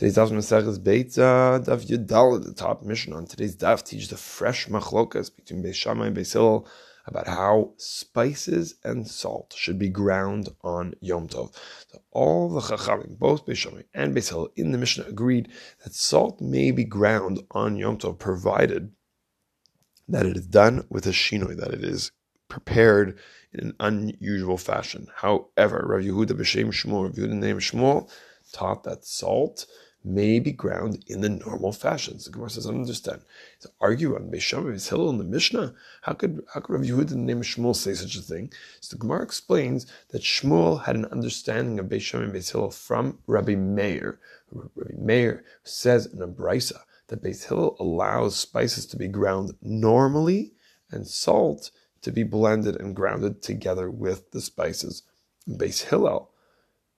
Today's Daf Masech is Beitza Daf Yudal, the top Mishnah on today's Daf teaches the fresh machlokas between Beis Shammai and Beis Hillel about how spices and salt should be ground on Yom Tov. So all the Chachamim, both Beis Shammai and Beis Hillel, in the Mishnah agreed that salt may be ground on Yom Tov, provided that it is done with a shinoi, that it is prepared in an unusual fashion. However, Rav Yehuda B'Shem Shmuel, Rav Yehuda named Shmuel, taught that salt may be ground in the normal fashions. The Gemara says, I don't understand. To argue on Beis Shammai is Hillel in the Mishnah. How could how could Rav Yehuda in the name of Shmuel say such a thing? So the Gemara explains that Shmuel had an understanding of Beis Shammai and Beis Hillel from Rabbi Meir. Rabbi Meir says in a braisa that Beis Hillel allows spices to be ground normally and salt to be blended and grounded together with the spices. Beis Hillel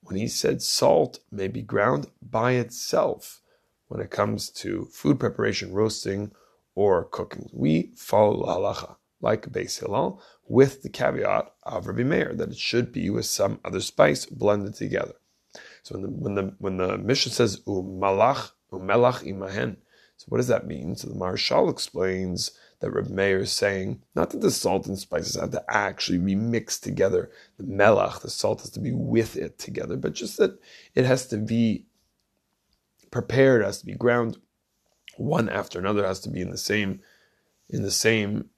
when he said salt may be ground by itself when it comes to food preparation, roasting, or cooking. We follow halacha like Beis Hillel with the caveat of Rabbi Meir that it should be with some other spice blended together. So when the when the when the Mishnah says umalach umelach imahen, so what does that mean? So the Maharshal explains that Reb Meir is saying, not that the salt and spices have to actually be mixed together, the melach, the salt has to be with it together, but just that it has to be prepared, has to be ground one after another, has to be in the same, in the same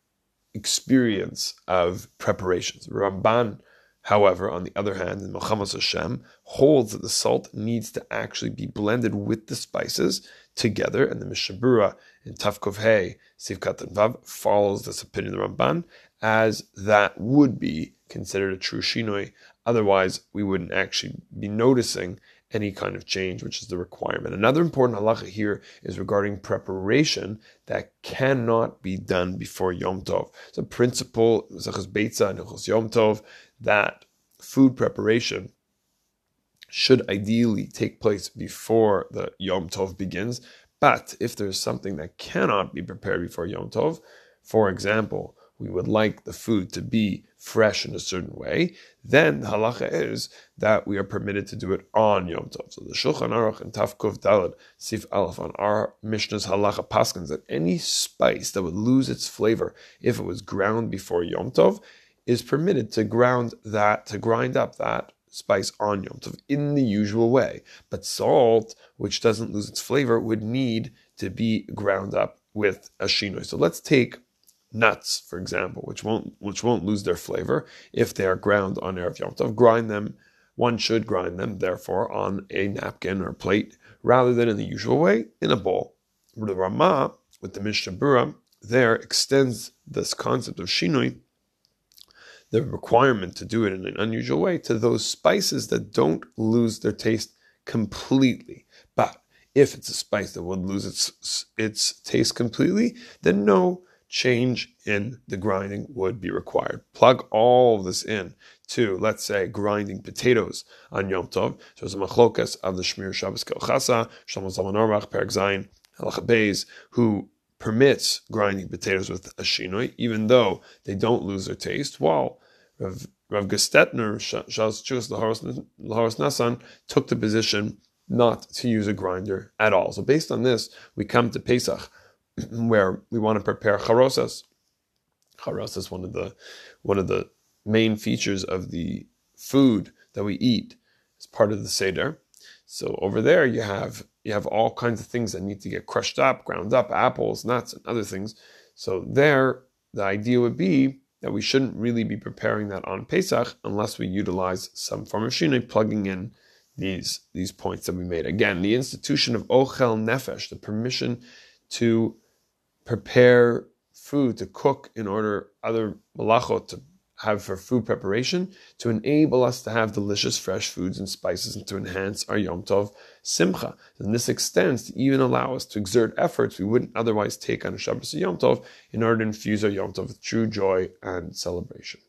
experience of preparations. Ramban, however, on the other hand, in Milchamos Hashem, holds that the salt needs to actually be blended with the spices together, and the Mishnah Berurah in Tafkov Hey, Sivkat and Vav, follows this opinion of the Ramban, as that would be considered a true Shinoi. Otherwise, we wouldn't actually be noticing any kind of change, which is the requirement. Another important halacha here is regarding preparation that cannot be done before Yom Tov. It's a principle, Zachas Beitza and Yom Tov, that food preparation should ideally take place before the Yom Tov begins. But if there's something that cannot be prepared before Yom Tov, for example, we would like the food to be fresh in a certain way, then the halacha is that we are permitted to do it on Yom Tov. So the Shulchan Aruch and Tafkuf Dalad Sif Aleph on our Mishnah's halacha paskins that any spice that would lose its flavor if it was ground before Yom Tov is permitted to ground that, to grind up that spice on Yom Tov in the usual way. But salt, which doesn't lose its flavor, would need to be ground up with a shinoi. So let's take nuts, for example, which won't which won't lose their flavor if they are ground on Erev Yom Tov. Grind them. One should grind them, therefore, on a napkin or plate rather than in the usual way in a bowl. The Ramah with the Mishnah Berurah there extends this concept of shinoi the requirement to do it in an unusual way to those spices that don't lose their taste completely. But if it's a spice that would lose its its taste completely, then no change in the grinding would be required. Plug all this in to, let's say, grinding potatoes on Yom Tov. So it's a machlokas of the Shemiras Shabbos Kehilchasah, Shlomo Zalman Auerbach, Perek Zayin, Beis, who permits grinding potatoes with a shinoi, even though they don't lose their taste, while Rav, Rav Gestetner, Chus L'horos Nosson, took the position not to use a grinder at all. So based on this, we come to Pesach, where we want to prepare charosas. Charos is one of the one of the main features of the food that we eat as part of the seder. So over there, you have you have all kinds of things that need to get crushed up, ground up, apples, nuts, and other things. So there, the idea would be that we shouldn't really be preparing that on Pesach unless we utilize some form of shinoi, plugging in these, these points that we made. Again, the institution of Ochel Nefesh, the permission to prepare food, to cook in order other malachot to have for food preparation to enable us to have delicious fresh foods and spices and to enhance our Yom Tov simcha. And this extends to even allow us to exert efforts we wouldn't otherwise take on a Shabbos or Yom Tov in order to infuse our Yom Tov with true joy and celebration.